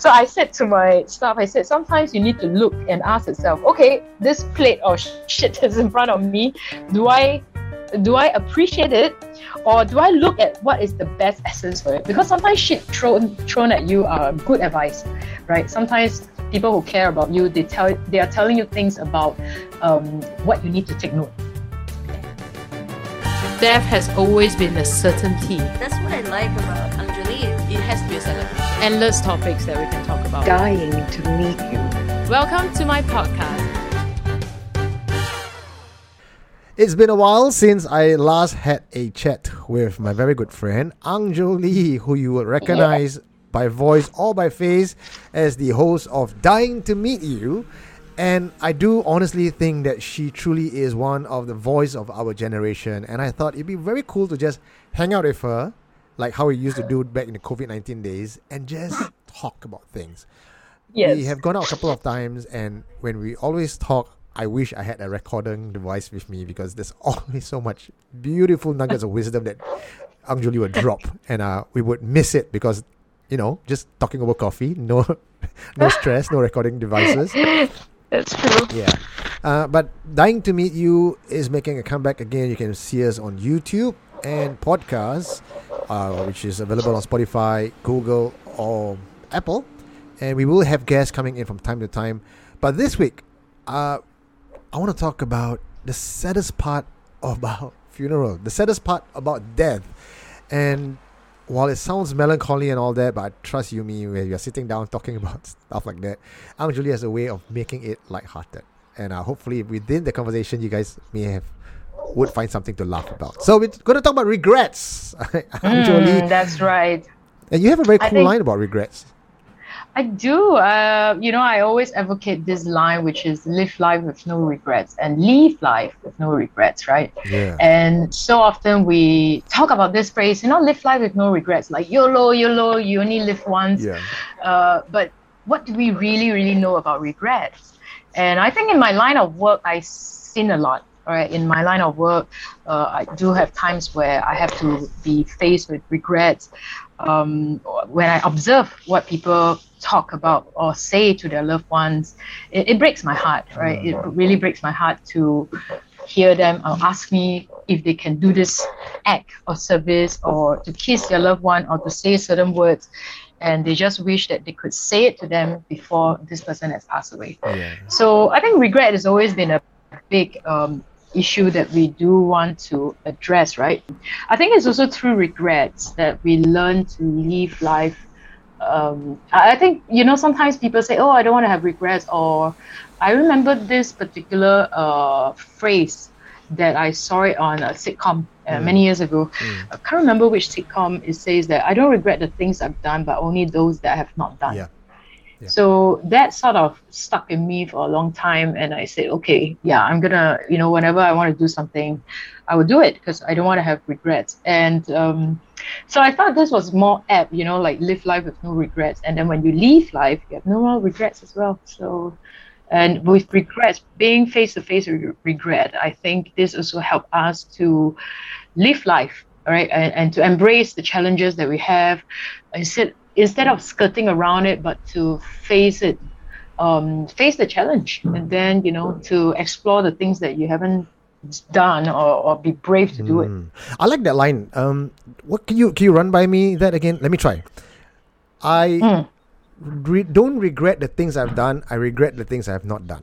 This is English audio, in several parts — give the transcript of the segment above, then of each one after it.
so I said to my staff, I said, sometimes you need to look and ask yourself, okay, this plate of shit is in front of me. Do I do I appreciate it or do I look at what is the best essence for it? Because sometimes shit thrown thrown at you are good advice, right? Sometimes people who care about you, they tell they are telling you things about um, what you need to take note. Death has always been a certainty. That's what I like about Angjolie. It has to be a celebration. Endless topics that we can talk about. Dying to meet you. Welcome to my podcast. It's been a while since I last had a chat with my very good friend Angjolie, who you would recognize by voice or by face as the host of Dying to Meet You. And I do honestly think that she truly is one of the voice of our generation. And I thought it'd be very cool to just hang out with her, like how we used to do back in the COVID 19 days, and just talk about things. Yes. We have gone out a couple of times, and when we always talk, I wish I had a recording device with me because there's always so much beautiful nuggets of wisdom that Angjolie would drop, and uh, we would miss it because, you know, just talking over coffee, no, no stress, no recording devices. That's true. Yeah. Uh, but Dying to Meet You is making a comeback again. You can see us on YouTube and podcasts, uh, which is available on Spotify, Google, or Apple. And we will have guests coming in from time to time. But this week, uh, I want to talk about the saddest part about funeral, the saddest part about death. And while it sounds melancholy and all that, but trust you me when you're sitting down talking about stuff like that, Angjolie has a way of making it lighthearted. And uh, hopefully within the conversation you guys may have would find something to laugh about. So we're going to talk about regrets. Mm, that's right. And you have a very cool line about regrets. I do. Uh, you know, I always advocate this line, which is live life with no regrets and leave life with no regrets, right? Yeah. And so often we talk about this phrase, you know, live life with no regrets, like YOLO, YOLO, you only live once. Yeah. Uh, but what do we really, really know about regrets? And I think in my line of work, I seen a lot. All right, in my line of work, uh, I do have times where I have to be faced with regrets. Um, when I observe what people talk about or say to their loved ones, it, it breaks my heart. Right, it really breaks my heart to hear them or ask me if they can do this act of service or to kiss their loved one or to say certain words and they just wish that they could say it to them before this person has passed away Yeah. so i think regret has always been a big um, issue that we do want to address right i think it's also through regrets that we learn to live life um, I think you know sometimes people say, "Oh, I don't want to have regrets," or I remember this particular uh, phrase that I saw it on a sitcom uh, Mm. many years ago. Mm. I can't remember which sitcom it says that I don't regret the things I've done, but only those that I have not done. Yeah. So that sort of stuck in me for a long time, and I said, okay, yeah, I'm gonna, you know, whenever I want to do something, I will do it because I don't want to have regrets. And um, so I thought this was more apt, you know, like live life with no regrets. And then when you leave life, you have no more regrets as well. So, and with regrets, being face to face with regret, I think this also helped us to live life, right, and, and to embrace the challenges that we have instead instead of skirting around it, but to face it, um, face the challenge, and then you know to explore the things that you haven't done or, or be brave to do it. Mm. I like that line. Um, what can you can you run by me that again? Let me try. I Mm. re- don't regret the things I've done. I regret the things I have not done.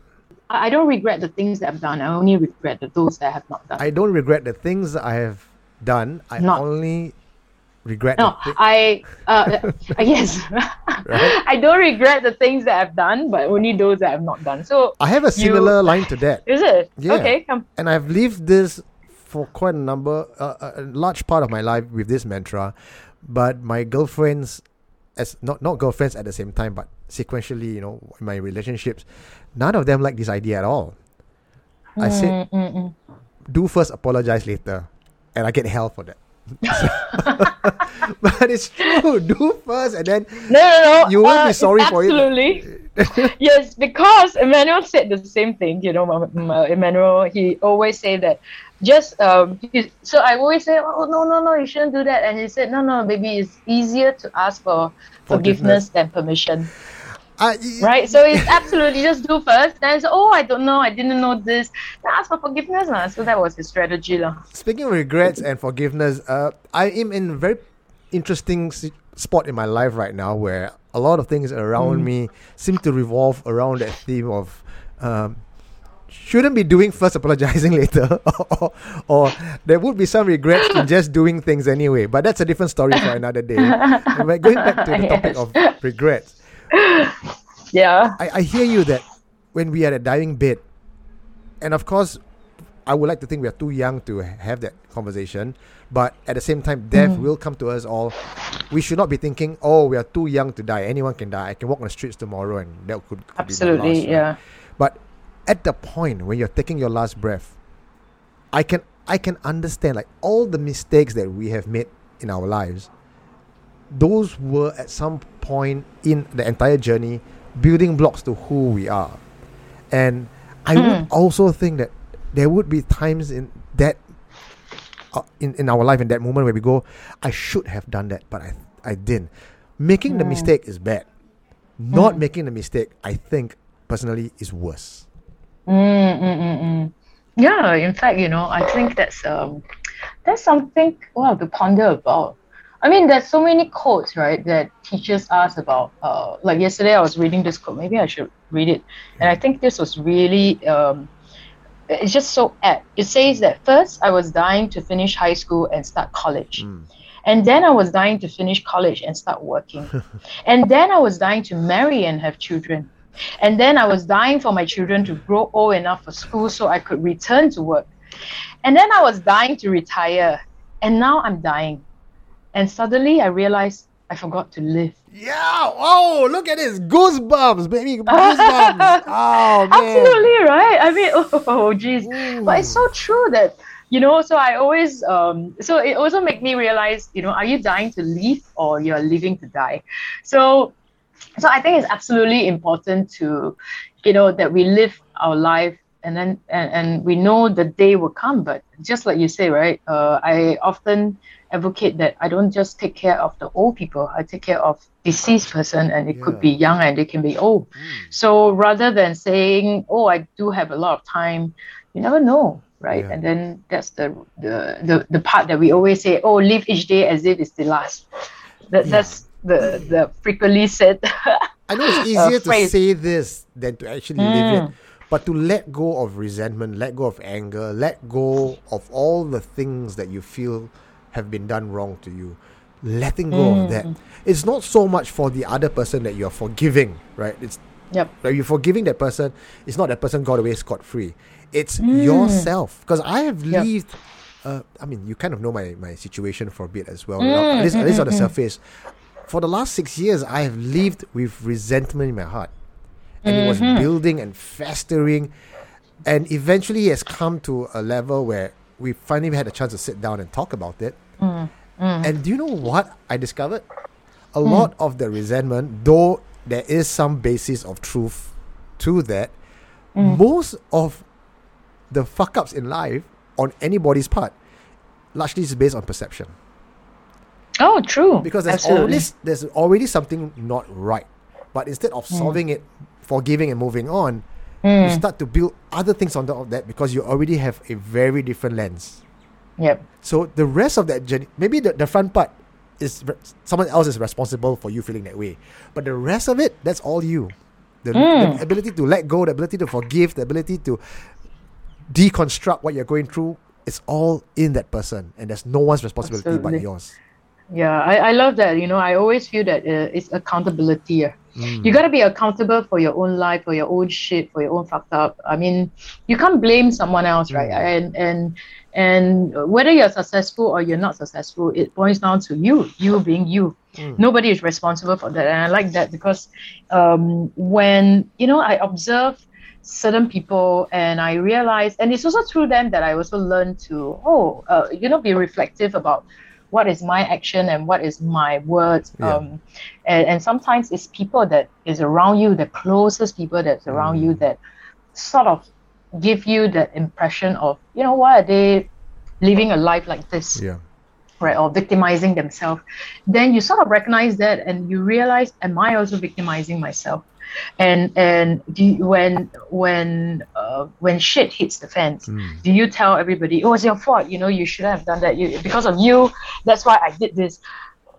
I don't regret the things that I've done. I only regret the those that I have not done. I don't regret the things that I have done. I Not- only regret. no, I uh, uh, yes, Right? I don't regret the things that I've done, but only those that I've not done. So I have a you- similar line to that, is it Yeah. okay? Come. and I've lived this for quite a number, uh, a a large part of my life with this mantra. But my girlfriends, as not not girlfriends at the same time, but sequentially, you know, in my relationships, none of them like this idea at all. I said, Mm, mm, mm. do first, apologize later, and I get hell for that. but it's true. Do first, and then No, no, no. You won't be sorry for it. Absolutely. yes, because Emmanuel said the same thing. You know, Emmanuel, he always say that just um, you- so I always say, oh no no no, you shouldn't do that, and he said, no no, baby, it's easier to ask for Forgiveness. forgiveness than permission, I, right? So it's absolutely just do first, then say, oh I don't know, I didn't know this, then ask for forgiveness, lah. So that was his strategy, lah. Speaking of regrets and forgiveness, uh, I am in a very interesting spot in my life right now where a lot of things around me seem to revolve around that theme of um, shouldn't be doing first, apologizing later, or, or there would be some regrets in just doing things anyway. But that's a different story for another day. But going back to the topic Yes. of regrets, Yeah. I, I hear you that when we are at a dying bed, and of course, I would like to think we are too young to have that conversation. But at the same time, death Mm. will come to us all. We should not be thinking, "Oh, we are too young to die. Anyone can die. I can walk on the streets tomorrow, and that could, could be Absolutely, last, right?" yeah. But at the point when you're taking your last breath, I can I can understand like all the mistakes that we have made in our lives. Those were at some point in the entire journey building blocks to who we are. And I would also think that there would be times in that uh, in, in our life in that moment where we go, I should have done that, but I I didn't. Making the mistake is bad. Not making the mistake, I think personally, is worse. Mm, mm, mm, mm. Yeah, in fact, you know, I think that's um that's something wow to ponder about. I mean, there's so many quotes, right, that teaches us about. Uh, like yesterday, I was reading this quote. Maybe I should read it. And I think this was really um, it's just so apt. It says that first I was dying to finish high school and start college. And then I was dying to finish college and start working. and then I was dying to marry and have children. And then I was dying for my children to grow old enough for school so I could return to work. And then I was dying to retire. And now I'm dying. And suddenly I realized I forgot to live. Yeah. Oh, look at this. Goosebumps, baby. Goosebumps. oh, man. Absolutely right. I mean, oh, geez. Ooh. But it's so true that, you know, so I always, um, so it also make me realize, you know, are you dying to live or you're living to die? So, so I think it's absolutely important to, you know, that we live our life and then, and, and we know the day will come. But just like you say, right, uh, I often advocate that I don't just take care of the old people, I take care of deceased person and it Yeah. could be young and they can be old. So rather than saying, "Oh, I do have a lot of time," you never know, right? Yeah. And then that's the, the the the part that we always say, "Oh, live each day as if it's the last." That, That's the the frequently said. I know it's easier to say this than to actually live it. Mm. But to let go of resentment, let go of anger, let go of all the things that you feel have been done wrong to you, letting go of that. Mm. It's not so much for the other person that you're forgiving, right? It's yep. like you're forgiving that person. It's not that person got away scot free. It's Mm. yourself. Because I have Yep. lived. Uh, I mean, you kind of know my, my situation for a bit as well. Mm, at least, at mm, least on the mm, mm. surface. For the last six years, I have lived with resentment in my heart, and it was Mm-hmm. building and festering, and eventually it has come to a level where we finally had a chance to sit down and talk about it. Mm, And do you know what I discovered? A hmm. lot of the resentment, though there is some basis of truth to that, mm. most of the fuck ups in life on anybody's part largely is based on perception. Oh, true. Because there's Absolutely. always there's already something not right. But instead of hmm. solving it, forgiving and moving on, you hmm. start to build other things on top of that because you already have a very different lens. Yep. So the rest of that journey, maybe the, the front part is re- someone else is responsible for you feeling that way, but the rest of it, that's all you. The, the mm. ability to let go, the ability to forgive, the ability to deconstruct what you're going through, it's all in that person, and there's no one's responsibility but yours. Yeah, I, I love that. You know, I always feel that uh, it's accountability. Mm. You got to be accountable for your own life, for your own shit, for your own fucked up. I mean, you can't blame someone else, right? And and and whether you're successful or you're not successful, it boils down to you, you being you. Nobody is responsible for that, and I like that because um, when you know I observe certain people and I realize, and it's also through them that I also learn to oh, uh, you know, be reflective about what is my action and what is my words Yeah. um and, and sometimes it's people that is around you the closest people that's around you that sort of give you the impression of, you know, why are they living a life like this? Yeah. right or victimizing themselves then you sort of recognize that and you realize am i also victimizing myself and and do you, when when uh, when shit hits the fans Mm. do you tell everybody oh it's your fault. You know you shouldn't have done that. You because of you that's why i did this.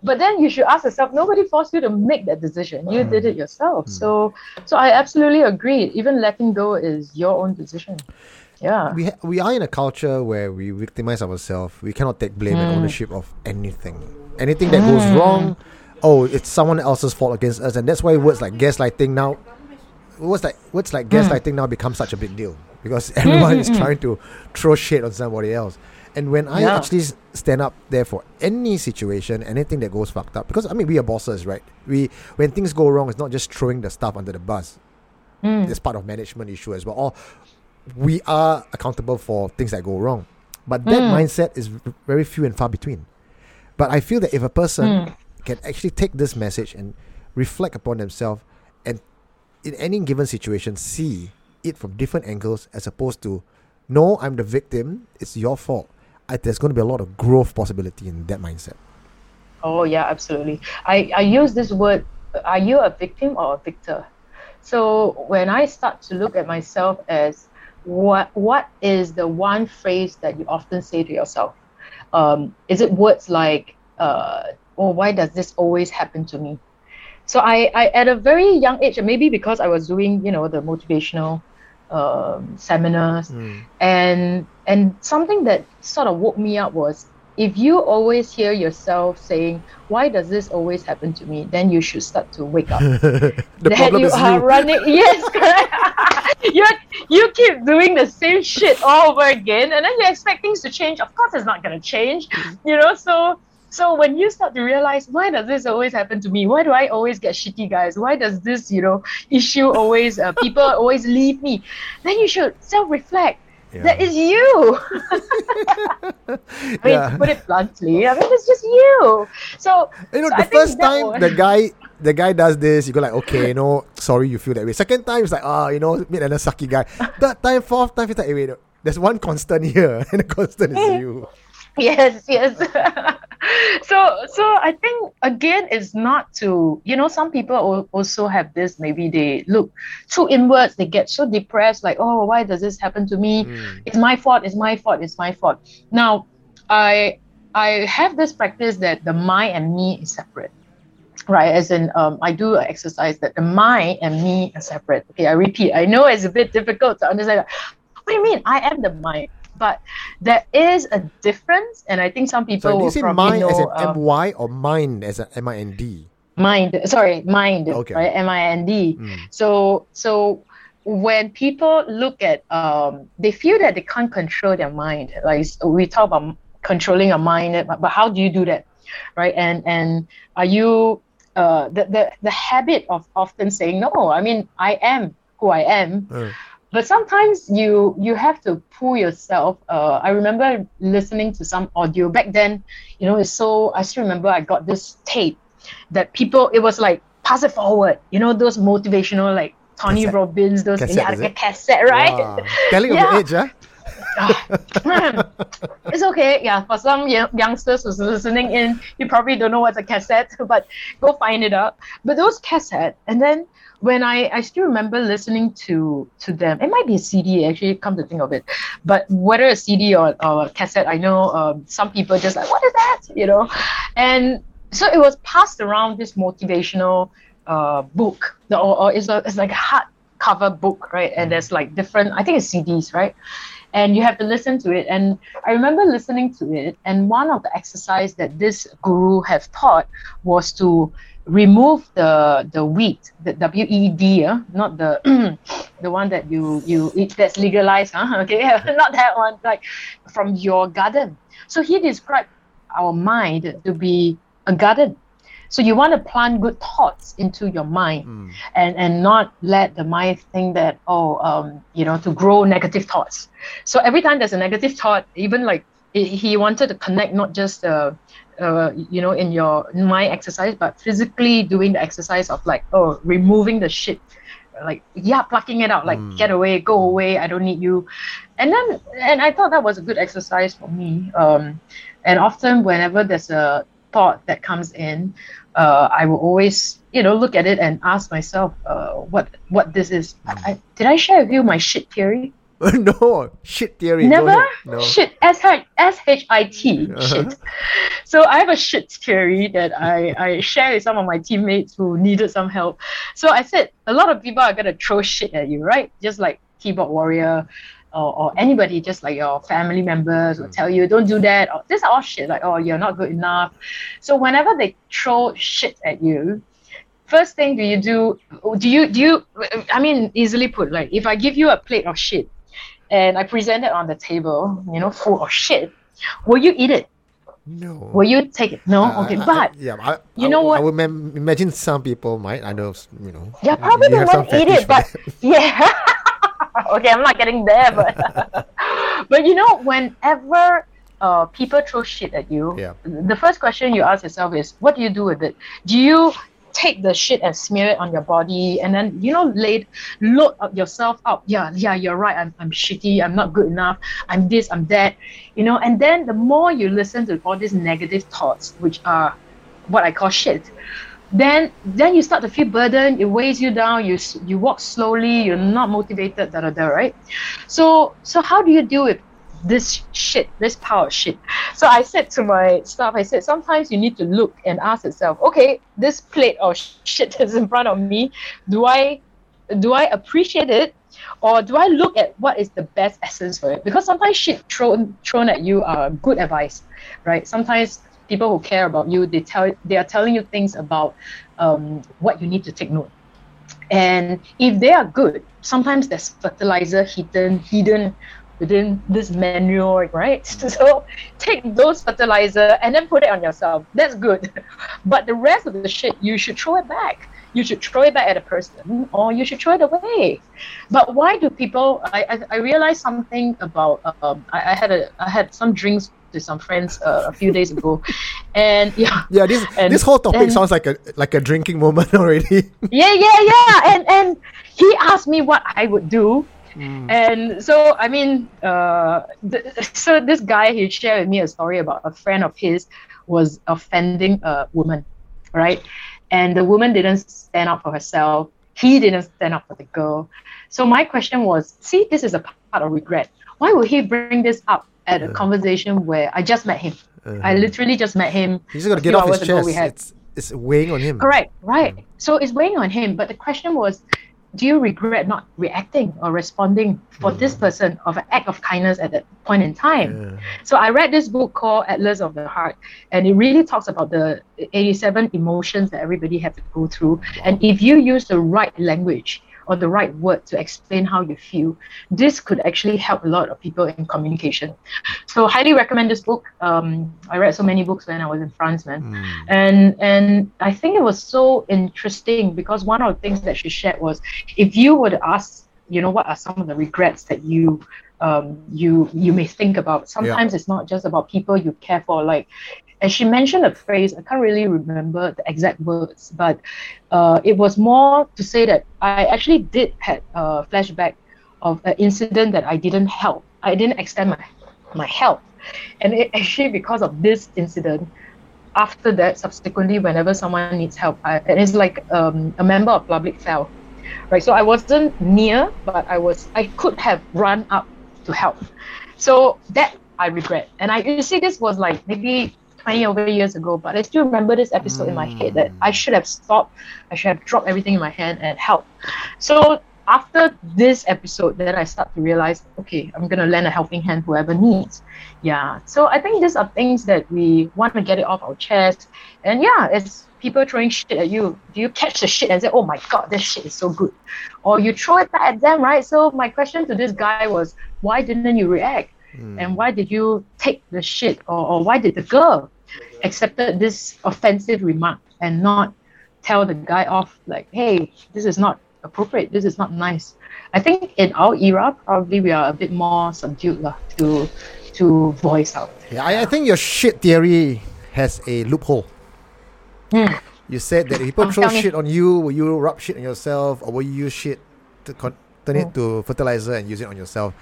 But then you should ask yourself nobody forced you to make that decision. You did it yourself. So so i absolutely agree. Even letting go is your own decision. Yeah. We ha- we are in a culture where we victimize ourselves. We cannot take blame and ownership of anything. Anything that goes wrong, oh, it's someone else's fault against us, and that's why words like gaslighting now, words like words like gaslighting now become such a big deal because everyone is trying to throw shade on somebody else. And when I Yeah. actually stand up there for any situation, anything that goes fucked up, because I mean we are bosses, right? We when things go wrong, it's not just throwing the stuff under the bus. Mm. It's part of management issue as well. Or we are accountable for things that go wrong. But that Mm. mindset is very few and far between. But I feel that if a person Mm. can actually take this message and reflect upon themselves and in any given situation see it from different angles as opposed to no i'm the victim it's your fault I, there's going to be a lot of growth possibility in that mindset Oh yeah, absolutely. I, I use this word. Are you a victim or a victor? So when I start to look at myself as what what is the one phrase that you often say to yourself? Um, is it words like, uh, "Oh, why does this always happen to me?" So I, I at a very young age, maybe because I was doing you know the motivational um, seminars, and and something that sort of woke me up was if you always hear yourself saying why does this always happen to me? then you should start to wake up. The that problem you is are you. running yes correct. You you keep doing the same shit all over again and then you expect things to change. Of course it's not going to change you know so so when you start to realize why does this always happen to me why do i always get shitty guys why does this you know issue always uh, people always leave me then you should self-reflect Yeah. that is you I mean, Yeah. to put it bluntly, I mean, it's just you. So, You know, so the I first time was- the guy the guy does this, you go like, okay, you know, sorry you feel that way. Second time it's like, ah, you know, meet another sucky guy. Third time, fourth time, it's like, hey, wait, there's one constant here, and the constant is you. yes, yes. so, so I think again, it's not to you know, some people also have this. Maybe they look too inwards. They get so depressed, like, oh, why does this happen to me? Mm. It's my fault. It's my fault. It's my fault. Now, I I have this practice that the my and me is separate. Right, as in, um, I do an exercise that the my and me are separate. Okay, I repeat. I know it's a bit difficult to understand. What do you mean? I am the mind, but there is a difference, and I think some people So do you will say probably mind know as an um, M-Y or mind as an M-I-N-D? mind. Sorry, mind. Okay. Right, M I N D. Mm. So so when people look at um, they feel that they can't control their mind. Like we talk about controlling a mind, but, but how do you do that, right? And and are you uh, the, the the habit of often saying no? I mean, I am who I am, Uh, but sometimes you you have to pull yourself uh, i remember listening to some audio back then you know it's so i still remember i got this tape that people it was like pass it forward you know those motivational like tony Cassette. robbins those Cassette, yeah, is like a it? cassette right wow. Telling of Yeah. your age, huh? it's okay. Yeah, for some young- youngsters who's listening in, you probably don't know what's a cassette, but go find it out. But those cassette, and then when I I still remember listening to to them. It might be a CD actually. Come to think of it, but whether a CD or, or a cassette, I know um, some people just like what is that, you know, and so it was passed around this motivational uh, book, or, or it's, a, it's like a hard cover book, right? And there's like different, I think it's CDs, right? And you have to listen to it. And I remember listening to it, and one of the exercise that this guru have taught was to remove the the wheat, the W E D, uh, not the the one that you you eat that's legalized, huh? Okay, not that one, like from your garden. So he described our mind to be a garden. So you want to plant good thoughts into your mind Mm. and, and not let the mind think that, oh, um, you know, to grow negative thoughts. So every time there's a negative thought, even like he- he wanted to connect not just uh, uh, you know, in your mind exercise, but physically doing the exercise of like, oh, removing the shit like yeah, plucking it out, like Mm. get away, go away, I don't need you. And then and I thought that was a good exercise for me. Um, and often whenever there's a thought that comes in, uh, I will always you know look at it and ask myself uh, what what this is. I, I, did I share with you my shit theory? no shit theory. Never. No. shit s h s h i t Uh-huh. shit. So I have a shit theory that I I share with some of my teammates who needed some help. So I said a lot of people are gonna throw shit at you, right? Just like keyboard warrior. Or, or anybody, just like your family members, will Mm. tell you, don't do that. Or, this is all shit, like, oh, you're not good enough. So whenever they throw shit at you, first thing do you do? Do you do you? I mean, easily put, like, if I give you a plate of shit, and I present it on the table, you know, full of shit, will you eat it? No. Will you take it? No? Uh, okay, I- I- but yeah, I, you know what? I would imagine some people might. I know, you know. yeah, probably some won't eat it, but yeah. okay, I'm not getting there, but but you know, whenever uh, people throw shit at you, Yeah. the first question you ask yourself is, what do you do with it? Do you take the shit and smear it on your body and then you know lay load up yourself up yeah yeah you're right I'm, I'm shitty i'm not good enough i'm this i'm that you know and then the more you listen to all these negative thoughts which are what i call shit then then you start to feel burdened it weighs you down you you walk slowly you're not motivated da da da right? So so how do you deal with this shit this of shit? So i said to my staff i said sometimes you need to look and ask yourself okay this plate of shit is in front of me do i do i appreciate it? Or do i look at what is the best essence for it? Because sometimes shit thrown thrown at you are good advice right? Sometimes people who care about you they tell they are telling you things about um, what you need to take note. And if they are good sometimes there's fertilizer hidden hidden within this manure right? So take those fertilizer and then put it on yourself. That's good. But the rest of the shit you should throw it back. You should throw it back at a person or you should throw it away. But why do people i i, I realized something about um I, I had a i had some drinks with some friends uh, a few days ago. And yeah. Yeah, this And- this whole topic and- sounds like a like a drinking moment already. yeah yeah yeah. And and he asked me what i would do. And so i mean uh th- so this guy he shared with me a story about a friend of his was offending a woman right? And the woman didn't stand up for herself. He didn't stand up for the girl. So my question was see this is a part of regret. Why would he bring this up at a conversation where i just met him uh-huh. i literally just met him He's got to get off his chest. we had- It's it's weighing on him. Correct, right. Mm. So it's weighing on him. But the question was, do you regret not reacting or responding for this mm. person of an act of kindness at that point in time? Yeah. So I read this book called Atlas of the Heart, and it really talks about the 87 emotions that everybody has to go through. And if you use the right language or the right word to explain how you feel, this could actually help a lot of people in communication. So highly recommend this book. Um, I read so many books when I was in France, man Mm. and and I think it was so interesting because one of the things that she shared was if you were to ask, you know, what are some of the regrets that you um, you you may think about. Sometimes it's not just about people you care for. Like, and she mentioned a phrase. I can't really remember the exact words, but uh, it was more to say that I actually did had a flashback of an incident that I didn't help. I didn't extend my my help, and it actually because of this incident, after that, subsequently, whenever someone needs help, I, and it's like um, a member of public fell, right? So I wasn't near, but I was. I could have run up to help. So that I regret, and I you see this was like maybe 20 over years ago, but I still remember this episode in my hmm. head that I should have stopped. I should have dropped everything in my hand and helped. So after this episode, then I start to realize, okay, I'm gonna lend a helping hand whoever needs. Yeah. So I think these are things that we want to get it off our chest. And yeah, it's people throwing shit at you. Do you catch the shit and say, oh my god, this shit is so good? Or you throw it back at them, right? So my question to this guy was, why didn't you react? Hmm. And why did you take the shit? Or, or why did the girl accepted this offensive remark and not tell the guy off like, hey, this is not appropriate, this is not nice. I think in our era, probably we are a bit more subdued lah, to to voice out. Yeah, I, I think your shit theory has a loophole. Hmm. You said that if people Oh, throw shit on you, will you rub shit on yourself, or will you use shit to con- turn it to fertilizer and use it on yourself.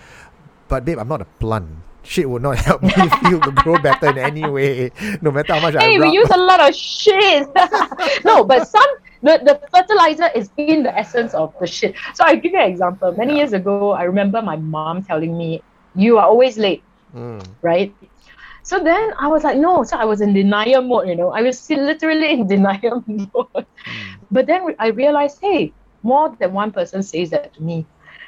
But babe, I'm not a plant. Shit will not help me feel to grow better in any way, no matter how much I Hey, we rub. use a lot of shit. no, but some the, the fertilizer is in the essence of the shit. So I give you an example. Many years ago, I remember my mom telling me, "You are always late." Mm. right? So then I was like, no. So I was in denial mode, you know. I was still literally in denial mode. But then I realized, hey, more than one person says that to me.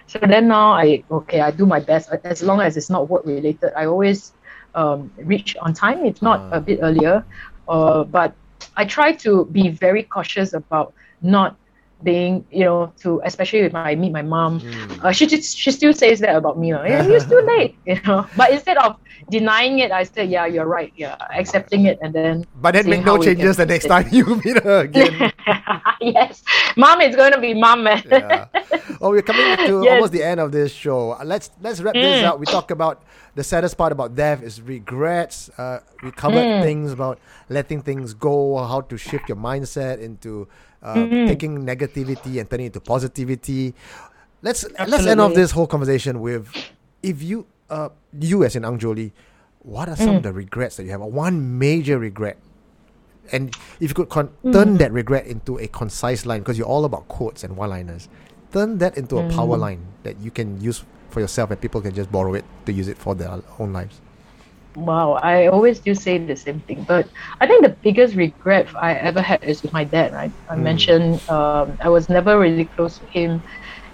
So then now I okay, I do my best as long as it's not work related. I always um, reach on time, if not Ah. a bit earlier. Uh, but I try to be very cautious about not being, you know, to especially if I meet my mom, Mm. uh, she just she still says that about me. Like, yeah, you're still late, you know. But instead of denying it, I say, yeah, you're right. Yeah, accepting it, and then But then make no how we can changes the next time you meet her again. yes, mom is going to be mom, man. yeah. Oh, we're coming to Yes. almost the end of this show. Uh, Let's let's wrap this Mm. up. We talk about the saddest part about death is regrets. Uh, we covered Mm. things about letting things go, how to shift your mindset into uh, Mm-hmm. taking negativity and turning it into positivity. Let's let's end off this whole conversation with if you uh you as in Angjolie, what are some Mm. of the regrets that you have? One major regret and if you could con- Mm. turn that regret into a concise line, because you're all about quotes and one-liners, turn that into a power Mm. line that you can use for yourself, and people can just borrow it to use it for their own lives. Wow, I always do say the same thing, but I think the biggest regret I ever had is with my dad. Right, I Mm. mentioned um, I was never really close to him,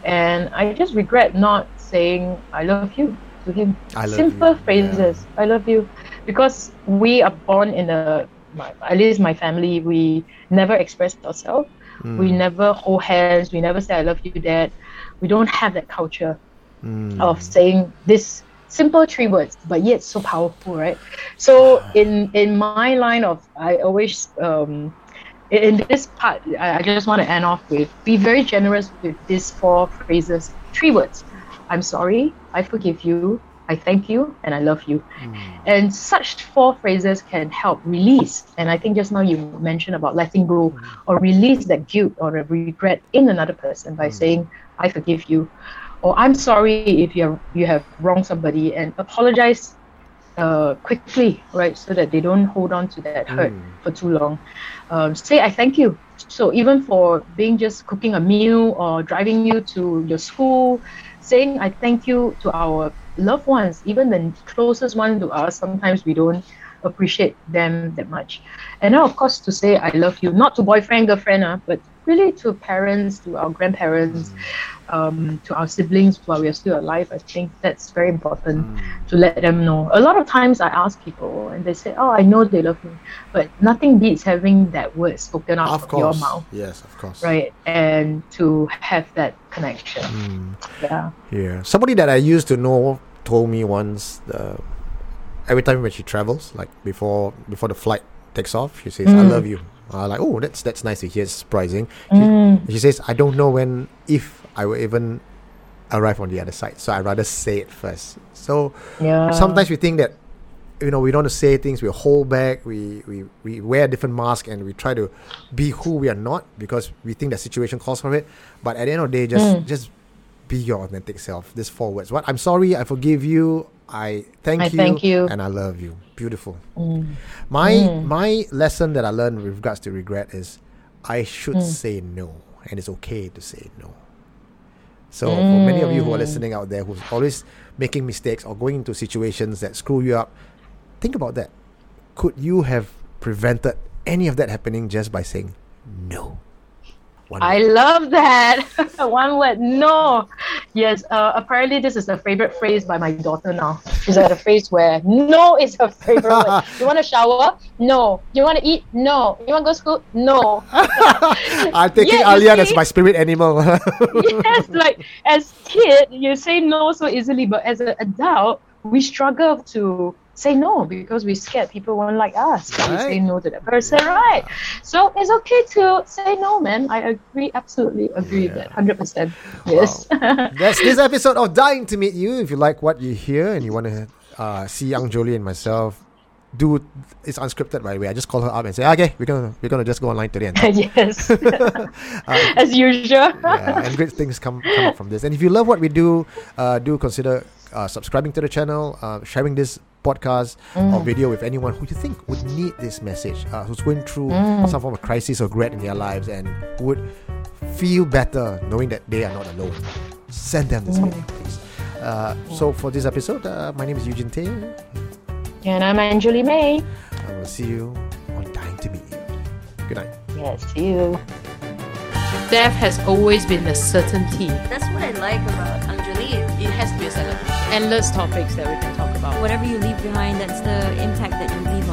and I just regret not saying "I love you" to him. Simple you, phrases. I love you, because we are born in a, my, at least my family, we never express ourselves. We Mm. never hold hands. We never say "I love you, dad." We don't have that culture Mm. of saying this simple three words, but yet so powerful, right? So in in my line of, I always um, in, this part, I, just want to end off with be very generous with these four phrases, three words. I'm sorry, I forgive you, I thank you, and I love you. Hmm. And such four phrases can help release. And I think just now you mentioned about letting go hmm. or release that guilt or a regret in another person by hmm. saying, I forgive you. Or I'm sorry if you have, you have wronged somebody and apologize uh, quickly, right? So that they don't hold on to that hurt Mm. for too long. Um, say, I thank you. So even for being just cooking a meal or driving you to your school, saying I thank you to our loved ones, even the closest one to us, sometimes we don't appreciate them that much. And now, of course, to say I love you, not to boyfriend, girlfriend, uh, but really to parents, to our grandparents, um, to our siblings while we are still alive. I think that's very important to let them know. A lot of times I ask people and they say, Oh, I know they love me, but nothing beats having that word spoken out Of of, your mouth, Yes, of course. right? And to have that connection. Mm. Yeah. Yeah. Somebody that I used to know told me once uh, every time when she travels, like before before the flight takes off, she says, "I Mm. love you." I'm like, "Oh, that's that's nice to hear. It's surprising." She, Mm. she says, "I don't know when if I will even arrive on the other side, so I rather say it first. So Yeah. sometimes we think that you know we don't want to say things we hold back we, we we wear different mask and we try to be who we are not because we think the situation calls for it but at the end of the day just Mm. just be your authentic self this four words what i'm sorry i forgive you i thank I you thank you. and i love you beautiful Mm. my Mm. my lesson that i learned with regards to regret is i should Mm. say no and it's okay to say no so for many of you who are Mm. listening out there who's always making mistakes or going into situations that screw you up, think about that. Could you have prevented any of that happening just by saying no? One I word. love that. One word, no. Yes, uh, apparently this is a favorite phrase by my daughter now. She's at a phase where no is her favorite word. You want to shower? No. You want to eat? No. You want to go to school? No. I'm taking Yeah, you Alia as my spirit animal. yes, like as kid, you say no so easily, but as an adult, we struggle to say no because we're scared people won't like us. So we say Right. no to that person, right? So it's okay to say no, man. I agree, absolutely agree with that, hundred percent. Yes. That's this episode of Dying to Meet You. If you like what you hear and you want to uh, see Young Jolie and myself do it's unscripted by the way. I just call her up and say, okay, we're gonna we're gonna just go online today and talk." yes, Uh, as usual. yeah, and great things come come from this. And if you love what we do, uh, do consider uh, subscribing to the channel, uh, sharing this podcast or video with anyone who you think would need this message, uh, who's going through some form of crisis or regret in their lives and would feel better knowing that they are not alone. Send them this video, please. Uh, so for this episode, uh, my name is Eugene Tay. And I'm Angjolie Mei. I will see you on Dying to Meet You. Good night. Yes, see you. Death has always been a certainty. That's what I like about Angjolie. It has to be a certainty. Endless topics that we can talk about. Whatever you leave behind, that's the impact that you leave.